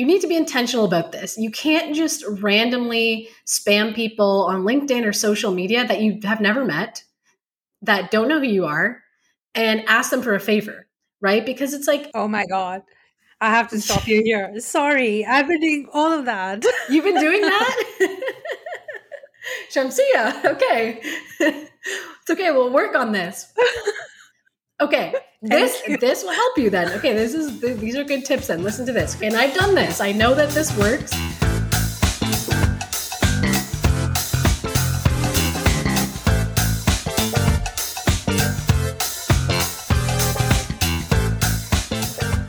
you need to be intentional about this. You can't just randomly spam people on LinkedIn or social media that you have never met, that don't know who you are, and ask them for a favor, right? Because it's like, oh my God. I have to stop you here. Sorry, I've been doing all of that. You've been doing that? Shamsiya, okay. it's okay, we'll work on this. Okay, this this will help you then. Okay, this is these are good tips then. Listen to this. Okay, and I've done this. I know that this works.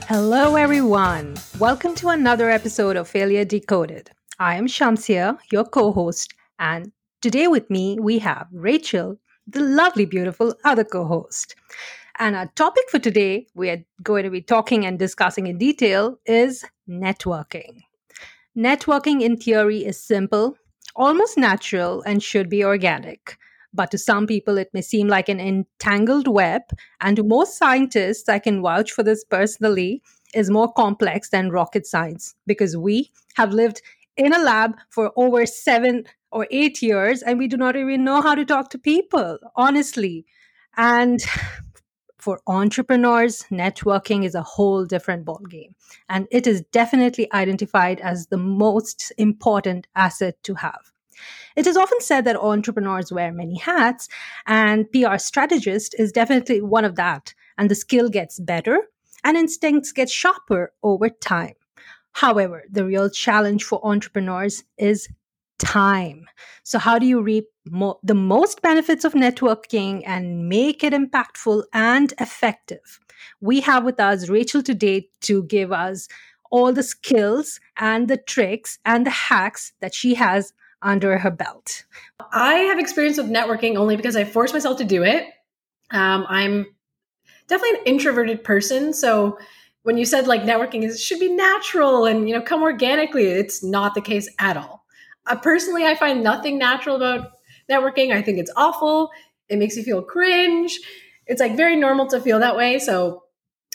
Hello everyone. Welcome to another episode of Failure Decoded. I am Shamsiya, your co-host, and today with me we have Rachel, the lovely beautiful other co-host. And our topic for today, we are going to be talking and discussing in detail, is networking. Networking, in theory, is simple, almost natural, and should be organic. But to some people, it may seem like an entangled web. And to most scientists, I can vouch for this personally, is more complex than rocket science because we have lived in a lab for over seven or eight years and we do not even know how to talk to people, honestly. And for entrepreneurs, networking is a whole different ballgame. And it is definitely identified as the most important asset to have. It is often said that entrepreneurs wear many hats, and PR strategist is definitely one of that. And the skill gets better and instincts get sharper over time. However, the real challenge for entrepreneurs is time. So, how do you reap mo- the most benefits of networking and make it impactful and effective? We have with us Rachel today to give us all the skills and the tricks and the hacks that she has under her belt. I have experience with networking only because I forced myself to do it. Um, I'm definitely an introverted person, so when you said like networking is should be natural and you know come organically, it's not the case at all uh, personally, I find nothing natural about networking. I think it's awful. It makes you feel cringe. It's like very normal to feel that way. So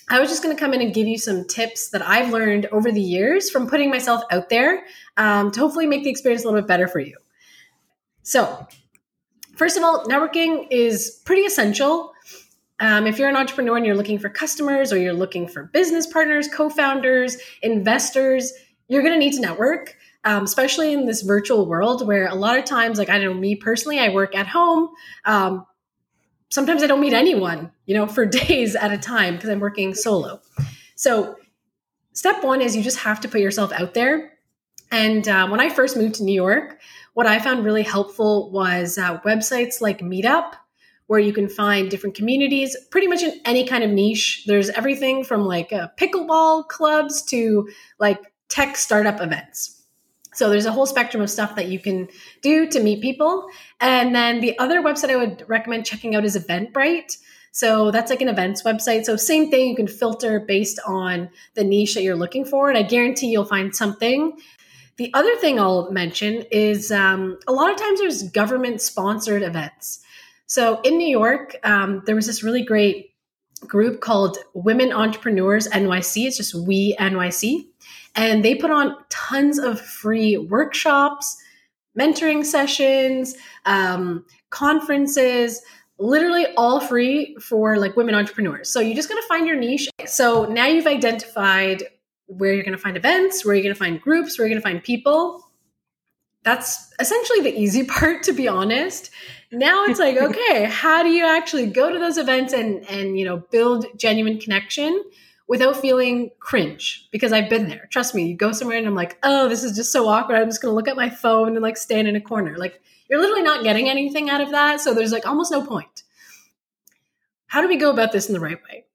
I was just going to come in and give you some tips that I've learned over the years from putting myself out there um, to hopefully make the experience a little bit better for you. So, first of all, networking is pretty essential. Um, if you're an entrepreneur and you're looking for customers or you're looking for business partners, co founders, investors, you're going to need to network um, especially in this virtual world where a lot of times, like I know me personally, I work at home. Um, sometimes I don't meet anyone, you know, for days at a time because I'm working solo. So, step one is you just have to put yourself out there. And uh, when I first moved to New York, what I found really helpful was uh, websites like Meetup, where you can find different communities pretty much in any kind of niche. There's everything from like uh, pickleball clubs to like tech startup events. So there's a whole spectrum of stuff that you can do to meet people. And then the other website I would recommend checking out is Eventbrite. So that's like an events website. So same thing, you can filter based on the niche that you're looking for, and I guarantee you'll find something. The other thing I'll mention is um, a lot of times there's government sponsored events. So in New York, um, there was this really great group called Women Entrepreneurs NYC. It's just We NYC. And they put on tons of free workshops, mentoring sessions, um, conferences, literally all free for like women entrepreneurs. So you just got to find your niche. So now you've identified where you're going to find events, where you're going to find groups, where you're going to find people. That's essentially the easy part, to be honest. Now it's like, okay, how do you actually go to those events and and you know build genuine connection? Without feeling cringe because I've been there. Trust me, you go somewhere and I'm like, oh, this is just so awkward. I'm just going to look at my phone and like stand in a corner. Like you're literally not getting anything out of that. So there's like almost no point. How do we go about this in the right way?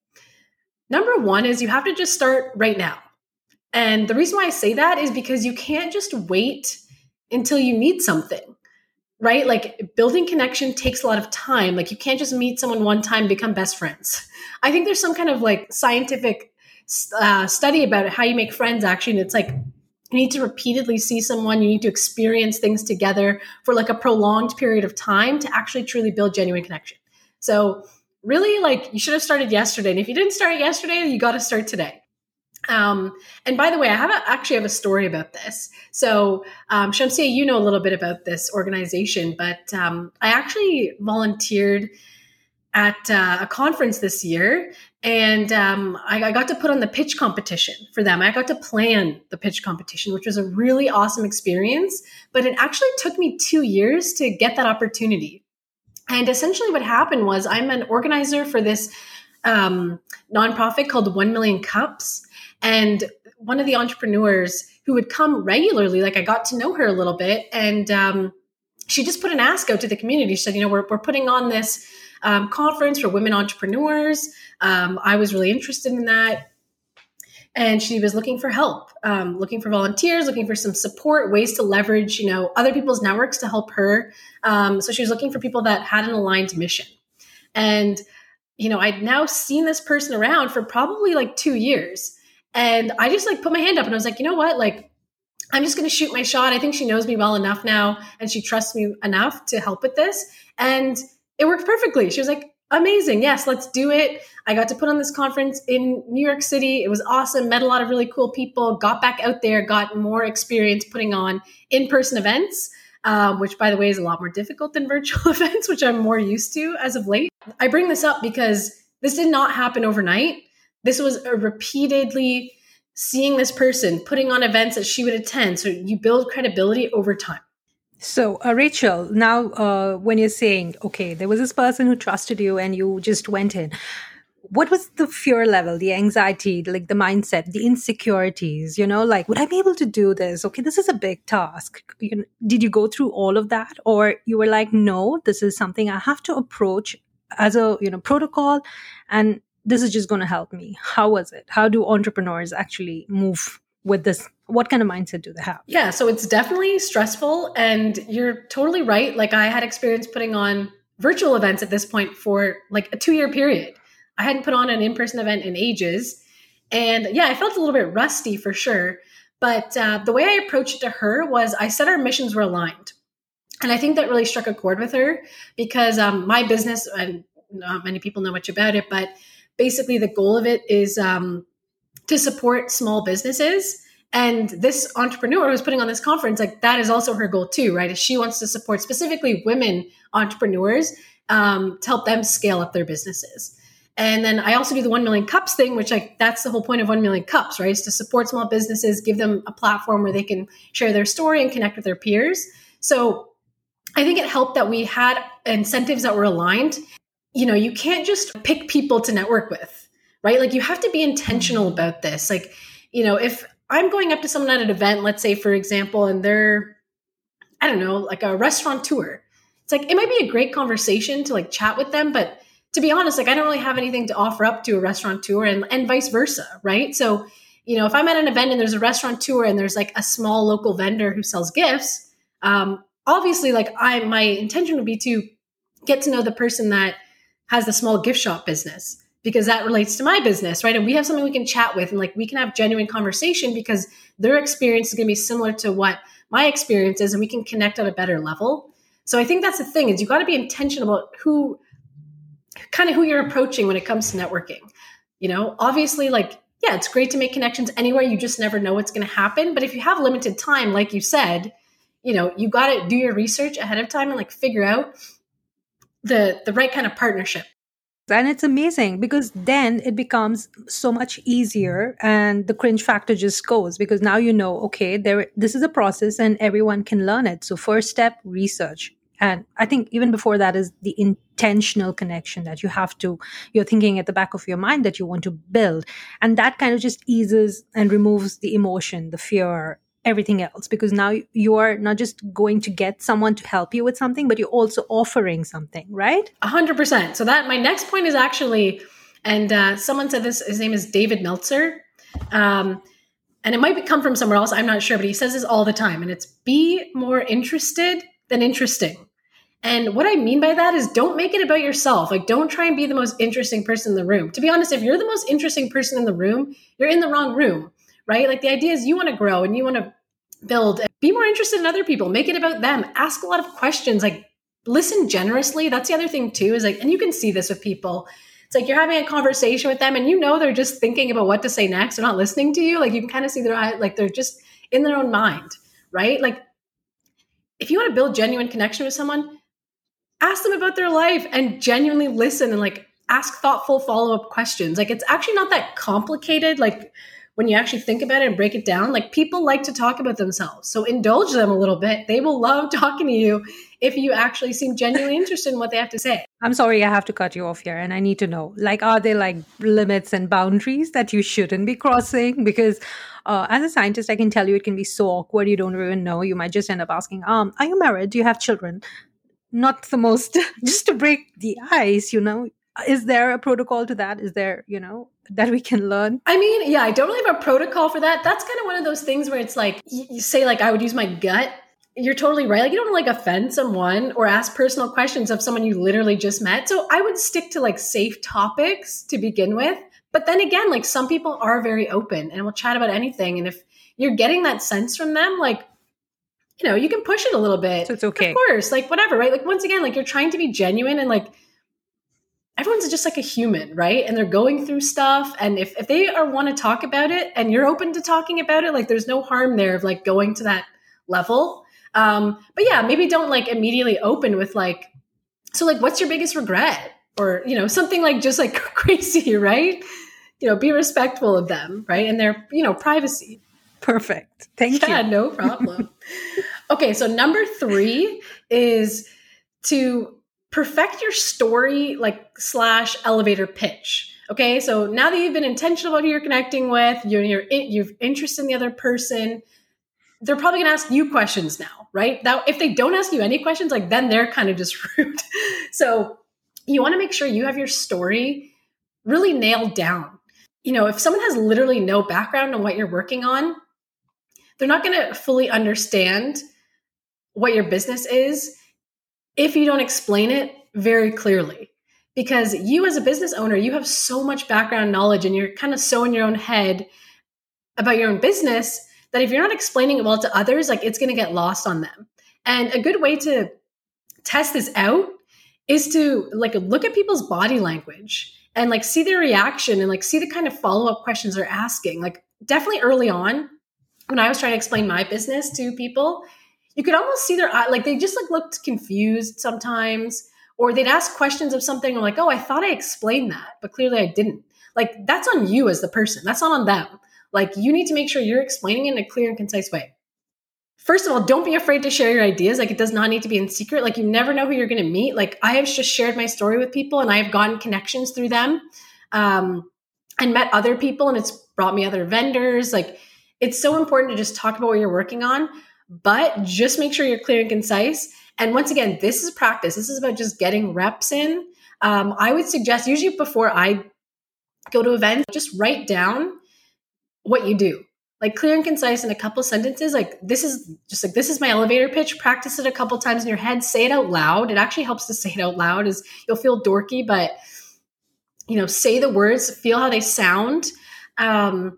Number one is you have to just start right now. And the reason why I say that is because you can't just wait until you need something right? Like building connection takes a lot of time. Like you can't just meet someone one time, become best friends. I think there's some kind of like scientific uh, study about how you make friends actually. And it's like, you need to repeatedly see someone, you need to experience things together for like a prolonged period of time to actually truly build genuine connection. So, really, like you should have started yesterday. And if you didn't start yesterday, you got to start today. Um, and by the way, I have a, actually have a story about this. So, um, Shamsiya, you know a little bit about this organization, but um, I actually volunteered at uh, a conference this year, and um, I, I, got to put on the pitch competition for them. I got to plan the pitch competition, which was a really awesome experience. But it actually took me two years to get that opportunity. And essentially, what happened was I'm an organizer for this um, nonprofit called One Million Cups, and one of the entrepreneurs who would come regularly, like I got to know her a little bit, and um, she just put an ask out to the community. She said, you know, we're, we're putting on this um, conference for women entrepreneurs. Um, I was really interested in that. And she was looking for help, um, looking for volunteers, looking for some support, ways to leverage, you know, other people's networks to help her. Um, so she was looking for people that had an aligned mission. And, you know, I'd now seen this person around for probably like two years. And I just like put my hand up and I was like, you know what? Like, I'm just going to shoot my shot. I think she knows me well enough now and she trusts me enough to help with this. And it worked perfectly. She was like, amazing. Yes, let's do it. I got to put on this conference in New York City. It was awesome. Met a lot of really cool people. Got back out there. Got more experience putting on in person events, um, which, by the way, is a lot more difficult than virtual events, which I'm more used to as of late. I bring this up because this did not happen overnight. This was repeatedly seeing this person putting on events that she would attend. So you build credibility over time. So, uh, Rachel, now uh, when you're saying, okay, there was this person who trusted you and you just went in, what was the fear level, the anxiety, like the mindset, the insecurities? You know, like, would I be able to do this? Okay, this is a big task. You did you go through all of that? Or you were like, no, this is something I have to approach as a, you know, protocol and this is just going to help me. How was it? How do entrepreneurs actually move with this what kind of mindset do they have yeah so it's definitely stressful and you're totally right like i had experience putting on virtual events at this point for like a two year period i hadn't put on an in-person event in ages and yeah i felt a little bit rusty for sure but uh, the way i approached it to her was i said our missions were aligned and i think that really struck a chord with her because um, my business and not many people know much about it but basically the goal of it is um, to support small businesses. And this entrepreneur who's putting on this conference, like that is also her goal too, right? She wants to support specifically women entrepreneurs um, to help them scale up their businesses. And then I also do the 1 million cups thing, which like that's the whole point of 1 million cups, right? Is to support small businesses, give them a platform where they can share their story and connect with their peers. So I think it helped that we had incentives that were aligned. You know, you can't just pick people to network with right? Like you have to be intentional about this. Like, you know, if I'm going up to someone at an event, let's say, for example, and they're, I don't know, like a restaurant tour, it's like it might be a great conversation to like chat with them, but to be honest, like I don't really have anything to offer up to a restaurant tour and, and vice versa, right? So, you know, if I'm at an event and there's a restaurant tour and there's like a small local vendor who sells gifts, um, obviously, like I, my intention would be to get to know the person that has the small gift shop business because that relates to my business, right? And we have something we can chat with and like we can have genuine conversation because their experience is going to be similar to what my experience is and we can connect at a better level. So I think that's the thing is you've got to be intentional about who kind of who you're approaching when it comes to networking. You know, obviously like yeah, it's great to make connections anywhere. You just never know what's going to happen, but if you have limited time like you said, you know, you got to do your research ahead of time and like figure out the the right kind of partnership and it's amazing because then it becomes so much easier and the cringe factor just goes because now you know okay there this is a process and everyone can learn it. So first step research. And i think even before that is the intentional connection that you have to you're thinking at the back of your mind that you want to build. And that kind of just eases and removes the emotion the fear everything else because now you are not just going to get someone to help you with something but you're also offering something right? 100% so that my next point is actually and uh, someone said this his name is david meltzer. Um, and it might come from somewhere else i'm not sure but he says this all the time and it's be more interested than interesting. And what I mean by that is don't make it about yourself. Like, don't try and be the most interesting person in the room. To be honest, if you're the most interesting person in the room, you're in the wrong room right? Like the idea is you want to grow and you want to build. Be more interested in other people. Make it about them. Ask a lot of questions. Like listen generously. That's the other thing too. Is like, and you can see this with people It's like you're having a conversation with them and you know they're just thinking about what to say next. They're not listening to you. Like you can kind of see their eye, like they're just in their own mind, right? Like if you want to build genuine connection with someone, ask them about their life and genuinely listen and like ask thoughtful follow-up questions. Like it's actually not that complicated. Like when you actually think about it and break it down, like people like to talk about themselves. So indulge them a little bit. They will love talking to you if you actually seem genuinely interested in what they have to say. I'm sorry, I have to cut you off here, and I need to know like, are there like limits and boundaries that you shouldn't be crossing? Because uh, as a scientist, I can tell you it can be so awkward. You don't even know. You might just end up asking, um, Are you married? Do you have children? Not the most, just to break the ice, you know. Is there a protocol to that? Is there, you know, that we can learn? I mean, yeah, I don't really have a protocol for that. That's kind of one of those things where it's like, you say, like, I would use my gut you're totally right. Like you don't like offend someone or ask personal questions of someone you literally just met. So I would stick to like safe topics to begin with. But then again, like some people are very open and will chat about anything. And if you're getting that sense from them, like, you know, you can push it a little bit. So it's okay. Of course. Like whatever, right? Like once again, like you're trying to be genuine and like everyone's just like a human, right? And they're going through stuff. And if, if they are want to talk about it and you're open to talking about it, like there's no harm there of like going to that level um, but yeah, maybe don't like immediately open with like, so like, what's your biggest regret? Or, you know, something like just like crazy, right? You know, be respectful of them, right? And their, you know, privacy. Perfect. Thank you. yeah, you. no problem. okay, so number three is to perfect your story, like slash elevator pitch. Okay, so now that you've been intentional about who you're connecting with, you're, you're you've interested in the other person, they're probably going to ask you questions now, right? Now, if they don't ask you any questions, like then they're kind of just rude. so you want to make sure you have your story really nailed down. You know, if someone has literally no background on what you're working on, they're not going to fully understand what your business is if you don't explain it very clearly. Because you, as a business owner, you have so much background knowledge and you're kind of so in your own head about your own business that if you're not explaining it well to others, like it's going to get lost on them. And a good way to test this out is to like look at people's body language and like see their reaction and like see the kind of follow-up questions they're asking. Like definitely early on when I was trying to explain my business to people, you could almost see their eye like they just like looked confused sometimes or they'd ask questions of something I'm like, "Oh, I thought I explained that, but clearly I didn't." Like that's on you as the person. That's not on them. Like you need to make sure you're explaining it in a clear and concise way. First of all, don't be afraid to share your ideas. Like it does not need to be in secret. Like you never know who you're going to meet. Like I have just shared my story with people and I have gotten connections through them um, and met other people and it's brought me other vendors. Like it's so important to just talk about what you're working on, but just make sure you're clear and concise. And once again, this is practice. This is about just getting reps in. Um, I would suggest usually before I go to events, just write down what you do like clear and concise in a couple sentences like this is just like this is my elevator pitch practice it a couple times in your head say it out loud it actually helps to say it out loud is you'll feel dorky but you know say the words feel how they sound um,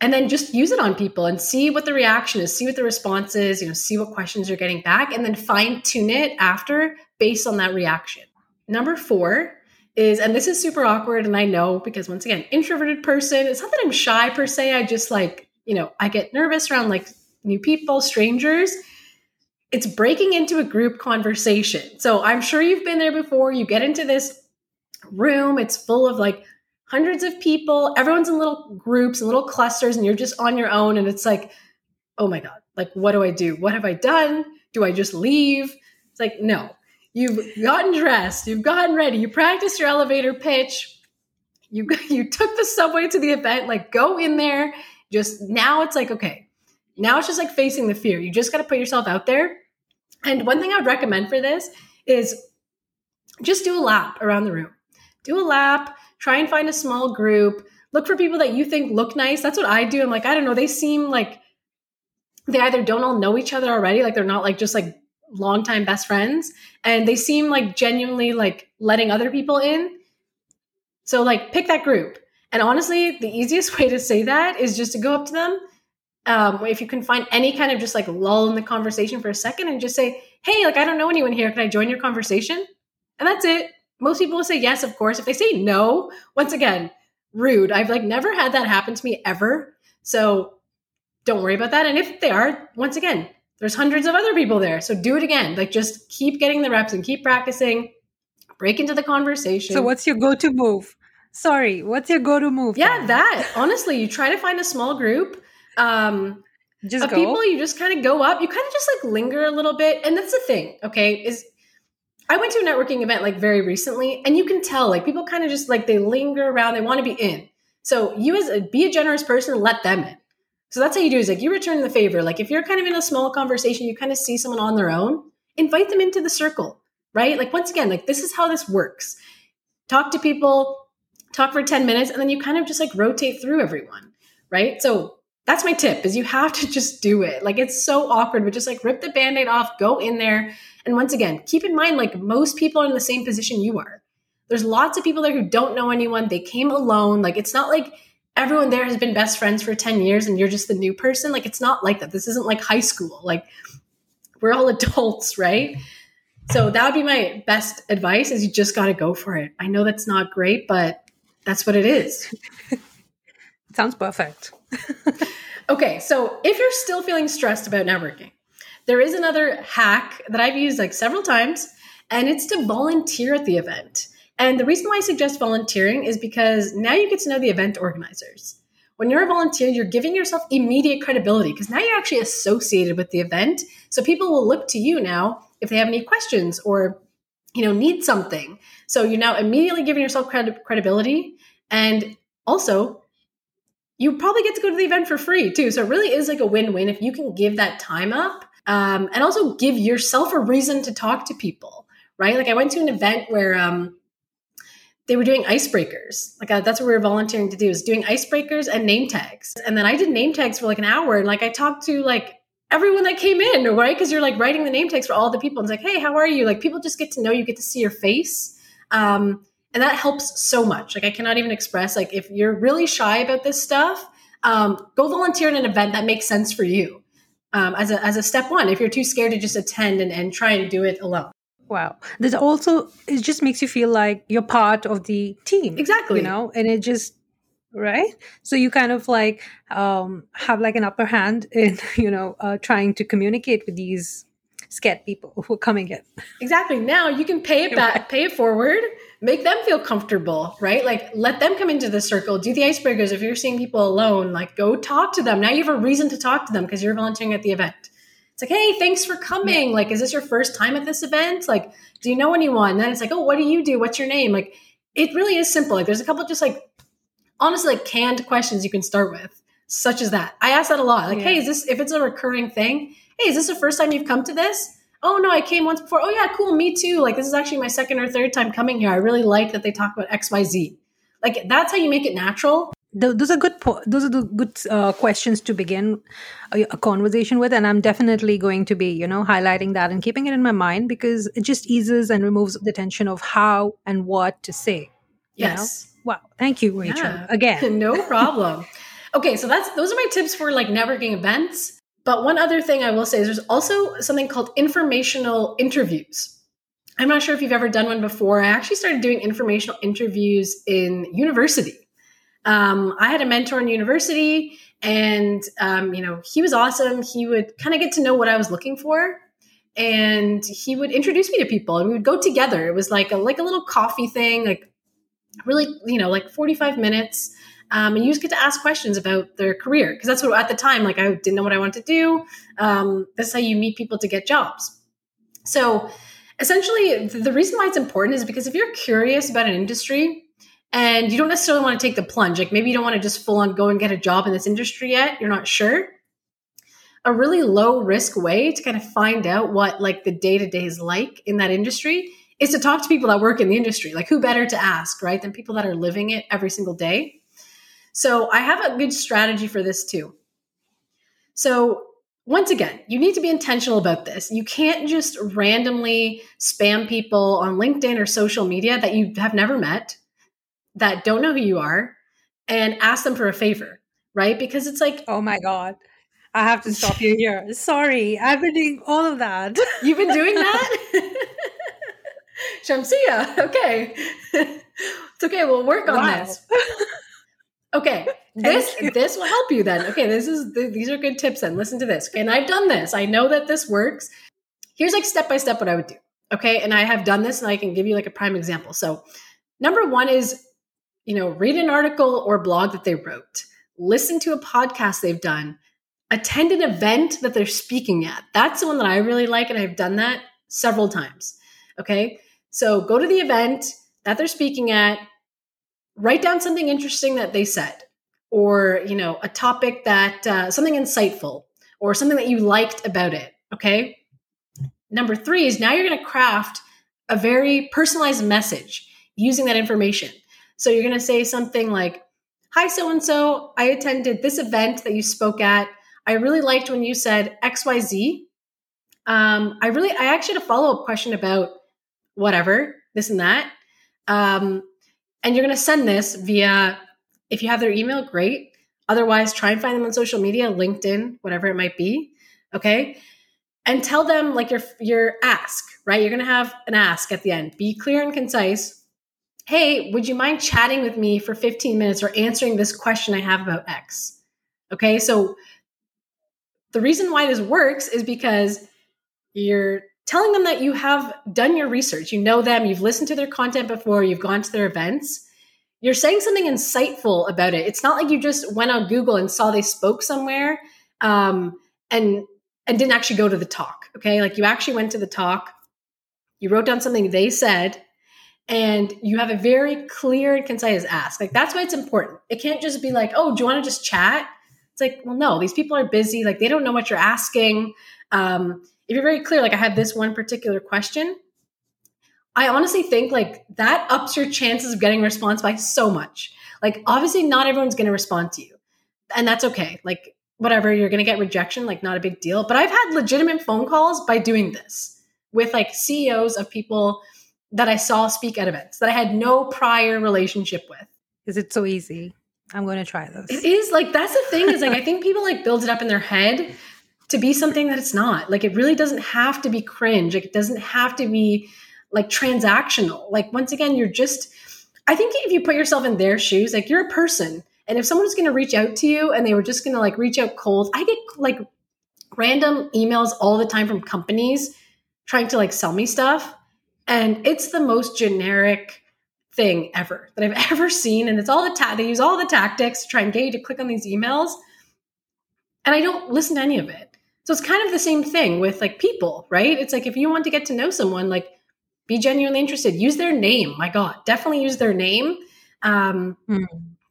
and then just use it on people and see what the reaction is see what the response is you know see what questions you're getting back and then fine tune it after based on that reaction number four is, and this is super awkward, and I know because once again, introverted person. It's not that I'm shy per se. I just like, you know, I get nervous around like new people, strangers. It's breaking into a group conversation. So I'm sure you've been there before. You get into this room, it's full of like hundreds of people. Everyone's in little groups and little clusters, and you're just on your own. And it's like, oh my God, like, what do I do? What have I done? Do I just leave? It's like, no, You've gotten dressed, you've gotten ready, you practiced your elevator pitch, you you took the subway to the event, like go in there. Just now it's like, okay, now it's just like facing the fear. You just got to put yourself out there. And one thing I would recommend for this is just do a lap around the room. Do a lap, try and find a small group, look for people that you think look nice. That's what I do. I'm like, I don't know, they seem like they either don't all know each other already, like they're not like just like longtime best friends and they seem like genuinely like letting other people in. So like pick that group. And honestly, the easiest way to say that is just to go up to them. Um, if you can find any kind of just like lull in the conversation for a second and just say, Hey, like I don't know anyone here. Can I join your conversation? And that's it. Most people will say yes, of course. If they say no, once again, rude. I've like never had that happen to me ever. So don't worry about that. And if they are, once again, there's hundreds of other people there. So do it again. Like just keep getting the reps and keep practicing. Break into the conversation. So what's your go-to move? Sorry, what's your go-to move? Yeah, that. Honestly, you try to find a small group. Um just of go? people you just kind of go up. You kind of just like linger a little bit. And that's the thing, okay? Is I went to a networking event like very recently, and you can tell like people kind of just like they linger around, they want to be in. So you as a be a generous person, let them in. So that's how you do is like you return the favor. Like if you're kind of in a small conversation, you kind of see someone on their own, invite them into the circle, right? Like once again, like this is how this works. Talk to people, talk for 10 minutes, and then you kind of just like rotate through everyone, right? So that's my tip is you have to just do it. Like it's so awkward, but just like rip the band-aid off, go in there. And once again, keep in mind like most people are in the same position you are. There's lots of people there who don't know anyone. They came alone. Like it's not like everyone there has been best friends for 10 years and you're just the new person. Like it's not like that. This isn't like high school. Like we're all adults, right? So that would be my best advice is you just got to go for it. I know that's not great, but that's what it is. Sounds perfect. okay, so if you're still feeling stressed about networking, there is another hack that I've used like several times, and it's to volunteer at the event. And the reason why I suggest volunteering is because now you get to know the event organizers. When you're a volunteer, you're giving yourself immediate credibility because now you're actually associated with the event. So people will look to you now if they have any questions or you know need something. So you're now immediately giving yourself credibility and also you probably get to go to the event for free too. So it really is like a win win if you can give that time up um, and also give yourself a reason to talk to people, right? Like I went to an event where um, they were doing icebreakers. Like uh, that's what we were volunteering to do is doing icebreakers and name tags. And then I did name tags for like an hour and like I talked to like everyone that came in, right? Because you're like writing the name tags for all the people. And it's like, hey, how are you? Like people just get to know you, get to see your face. Um, and that helps so much. Like i cannot even express like if you're really shy about this stuff um, go volunteer in an event that makes sense for you. Um, as, a, as a step one if you're too scared to just attend and, and try and do it alone. Wow. This also it just makes you feel like you're part of the team exactly. you know? And it just right? So you kind of like um, have like an upper hand in you know uh, trying to communicate with these scared people who are coming in. Exactly. Now you can pay it back pay it forward make them feel comfortable, right? Like let them come into the circle, do the icebreakers. If you're seeing people alone, like go talk to them. Now you have a reason to talk to them because you're volunteering at the event. It's like, hey, thanks for coming. Like, is this your first time at this event? Like, do you know anyone? And then it's like, oh, what do you do? What's your name? Like, it really is simple. Like, there's a couple just like honestly like canned questions you can start with, such as that. I ask that a lot. Like, yeah. hey, is this if it's a recurring thing? Hey, is this the first time you've come to this? Oh no, I came once before. Oh yeah, cool, me too. Like this is actually my second or third time coming here. I really like that they talk about X, Y, Z. Like that's how you make it natural. Those are good. Po- those are the good uh, questions to begin a, a, conversation with, and I'm definitely going to be, you know, highlighting that and keeping it in my mind because it just eases and removes the tension of how and what to say. Yes. Know? Wow. Thank you, Rachel. Yeah. Again, no problem. okay, so that's those are my tips for like networking events. But one other thing I will say is there's also something called informational interviews. I'm not sure if you've ever done one before. I actually started doing informational interviews in university. Um, I had a mentor in university, and um, you know he was awesome. He would kind of get to know what I was looking for, and he would introduce me to people, and we would go together. It was like a like a little coffee thing, like really you know like 45 minutes um, and you just get to ask questions about their career. Because that's what at the time like i didn't know what i wanted to do. Um, that's how you meet people to get jobs. So essentially the reason why it's important is because if you're curious about an industry and you don't necessarily want to take the plunge like maybe you don't want to just full on go and get a job in this industry yet you're not sure a really low risk way to kind of find out what like the day to day is like in that industry is to talk to people that work in the industry. Like who better to ask right than people that are living it every single day so I have a good strategy for this too. So once again, you need to be intentional about this. You can't just randomly spam people on LinkedIn or social media that you have never met, that don't know who you are, and ask them for a favor, right? Because it's like, oh my God. I have to stop you here. Sorry, I've been doing all of that. You've been doing that? Shamsiya. Okay. it's okay. We'll work on Wow. this. Okay. This this will help you then. Okay, this is th- these are good tips then. Listen to this. Okay, and I've done this. I know that this works. Here's like step by step what I would do. Okay, and I have done this and I can give you like a prime example. So, number 1 is you know, read an article or blog that they wrote. Listen to a podcast they've done. Attend an event that they're speaking at. That's the one that I really like and I've done that several times. Okay? So, go to the event that they're speaking at, write down something interesting that they said or you know a topic that uh, something insightful or something that you liked about it okay? Number three is now you're going to craft a very personalized message using that information. So you're going to say something like hi so and so i attended this event that you spoke at. I really liked when you said xyz um, i really i actually had a follow-up question about whatever this and that. Um, and you're going to send this via if you have their email great. Otherwise try and find them on social media linkedin whatever it might be okay? And tell them like your your ask right? You're going to have an ask at the end. Be clear and concise. Hey would you mind chatting with me for 15 minutes or answering this question i have about x okay? So the reason why this works is because you're telling them that you have done your research you know them you've listened to their content before you've gone to their events you're saying something insightful about it. It's not like you just went on Google and saw they spoke somewhere um, and and didn't actually go to the talk. Okay, like you actually went to the talk, you wrote down something they said, and you have a very clear and concise ask. Like that's why it's important. It can't just be like, oh, do you want to just chat? It's like, well, no, these people are busy. Like they don't know what you're asking. Um, if you're very clear, like I had this one particular question, I honestly think like that ups your chances of getting a response by so much. Like obviously not everyone's going to respond to you. And that's okay. Like whatever, you're going to get rejection, like not a big deal. But I've had legitimate phone calls by doing this with like CEOs of people that I saw speak at events that I had no prior relationship with. Is it so easy? I'm going to try this. It is like that's the thing is like I think people like build it up in their head to be something that it's not. Like it really doesn't have to be cringe. Like it doesn't have to be like transactional. Like once again, you're just I think if you put yourself in their shoes, like you're a person. And if someone's going to reach out to you and they were just going to like reach out cold, I get like random emails all the time from companies trying to like sell me stuff. And it's the most generic thing ever that I've ever seen. And it's all the ta- they use all the tactics to try and get you to click on these emails. And I don't listen to any of it. So it's kind of the same thing with like people, right? It's like if you want to get to know someone, like be genuinely interested. Use their name. My God, definitely use their name. Um, Hmm.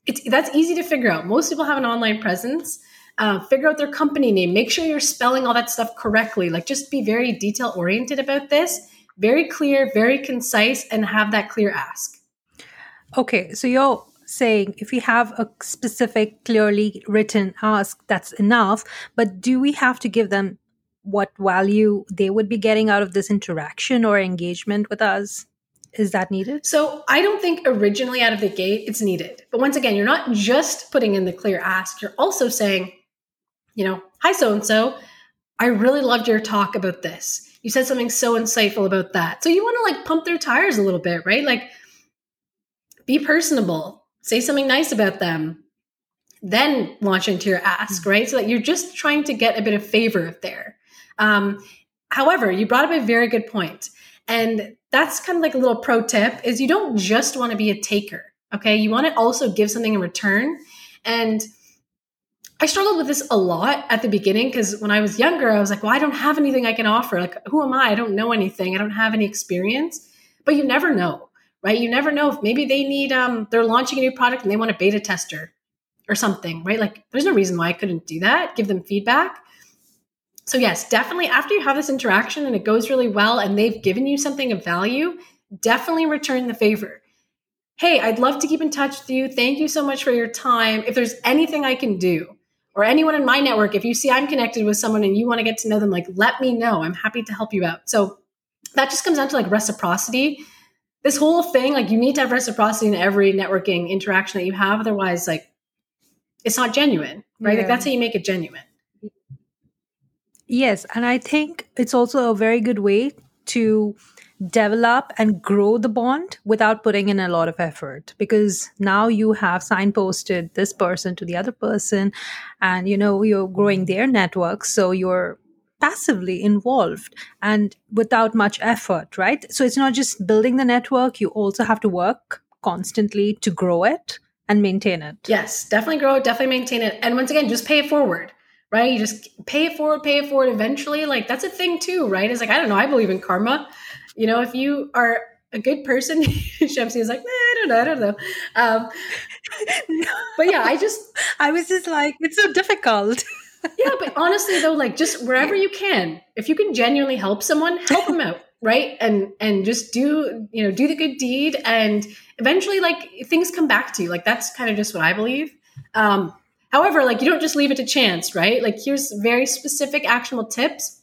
it's that's easy to figure out. Most people have an online presence. Uh, figure out their company name. Make sure you're spelling all that stuff correctly. Like just be very detail oriented about this. Very clear, very concise, and have that clear ask. Okay, so you're saying if we have a specific, clearly written ask, that's enough. But do we have to give them what value they would be getting out of this interaction or engagement with us? Is that needed? So I don't think originally out of the gate it's needed. But once again, you're not just putting in the clear ask, you're also saying, you know, hi, so and so, I really loved your talk about this. You said something so insightful about that. So you want to like pump their tires a little bit, right? Like be personable, say something nice about them, then launch into your ask, right? So that you're just trying to get a bit of favor there. Um, however, you brought up a very good point. And that's kind of like a little pro tip is you don't just want to be a taker. Okay. You want to also give something in return. And I struggled with this a lot at the beginning because when I was younger, I was like, well, I don't have anything I can offer. Like, who am I? I don't know anything. I don't have any experience. But you never know, right? You never know if maybe they need, um, they're launching a new product and they want a beta tester or something, right? Like, there's no reason why I couldn't do that, give them feedback. So, yes, definitely after you have this interaction and it goes really well and they've given you something of value, definitely return the favor. Hey, I'd love to keep in touch with you. Thank you so much for your time. If there's anything I can do, or anyone in my network, if you see I'm connected with someone and you want to get to know them, like let me know. I'm happy to help you out. So that just comes down to like reciprocity. This whole thing, like you need to have reciprocity in every networking interaction that you have. Otherwise, like it's not genuine, right? Like that's how you make it genuine. Yes, and I think it's also a very good way to develop and grow the bond without putting in a lot of effort because now you have signposted this person to the other person and you know you're growing their network so you're passively involved and without much effort right? So it's not just building the network you also have to work constantly to grow it and maintain it. Yes definitely grow it definitely maintain it. And once again just pay it forward right? You just pay it forward pay it forward. Eventually like that's a thing too right? It's like i don't know i believe in karma. You know, if you are a good person, Shamsi is like, I don't know, I don't know. Um, but yeah, I just, I was just like, it's so difficult. yeah, but honestly though, like just wherever you can, if you can genuinely help someone, help them out, right? And and just do you know do the good deed, and eventually like things come back to you. Like that's kind of just what I believe. Um, however, like you don't just leave it to chance, right? Like here's very specific actionable tips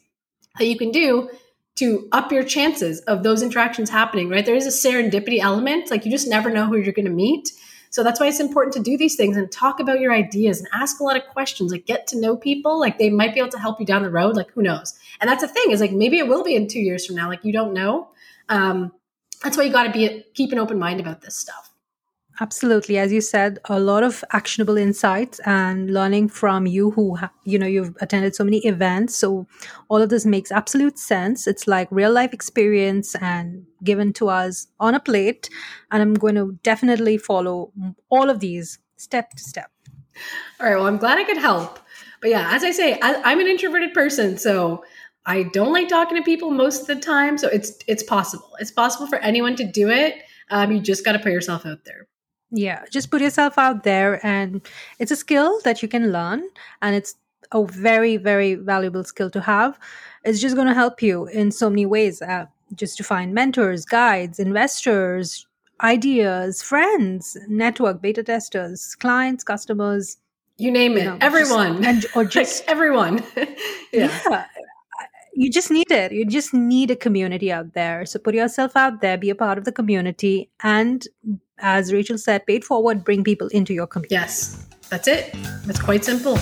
that you can do to up your chances of those interactions happening, right? There is a serendipity element. Like you just never know who you're going to meet. So that's why it's important to do these things and talk about your ideas and ask a lot of questions, like get to know people. Like they might be able to help you down the road. Like who knows? And that's the thing is like maybe it will be in two years from now. Like you don't know. Um, that's why you got to be keep an open mind about this stuff. Absolutely. As you said, a lot of actionable insights and learning from you who, ha- you know, you've attended so many events. So all of this makes absolute sense. It's like real life experience and given to us on a plate. And I'm going to definitely follow all of these step to step. All right. Well, I'm glad I could help. But yeah, as I say, I, I'm an introverted person. So I don't like talking to people most of the time. So it's, it's possible. It's possible for anyone to do it. Um, you just got to put yourself out there. Yeah, just put yourself out there, and it's a skill that you can learn, and it's a very, very valuable skill to have. It's just going to help you in so many ways, uh, just to find mentors, guides, investors, ideas, friends, network, beta testers, clients, customers. You name it, you know, everyone, just, and, or just like everyone. yeah. yeah you just need it. You just need a community out there. So put yourself out there, be a part of the community, and as Rachel said, pay it forward, bring people into your community. Yes, that's it. It's quite simple.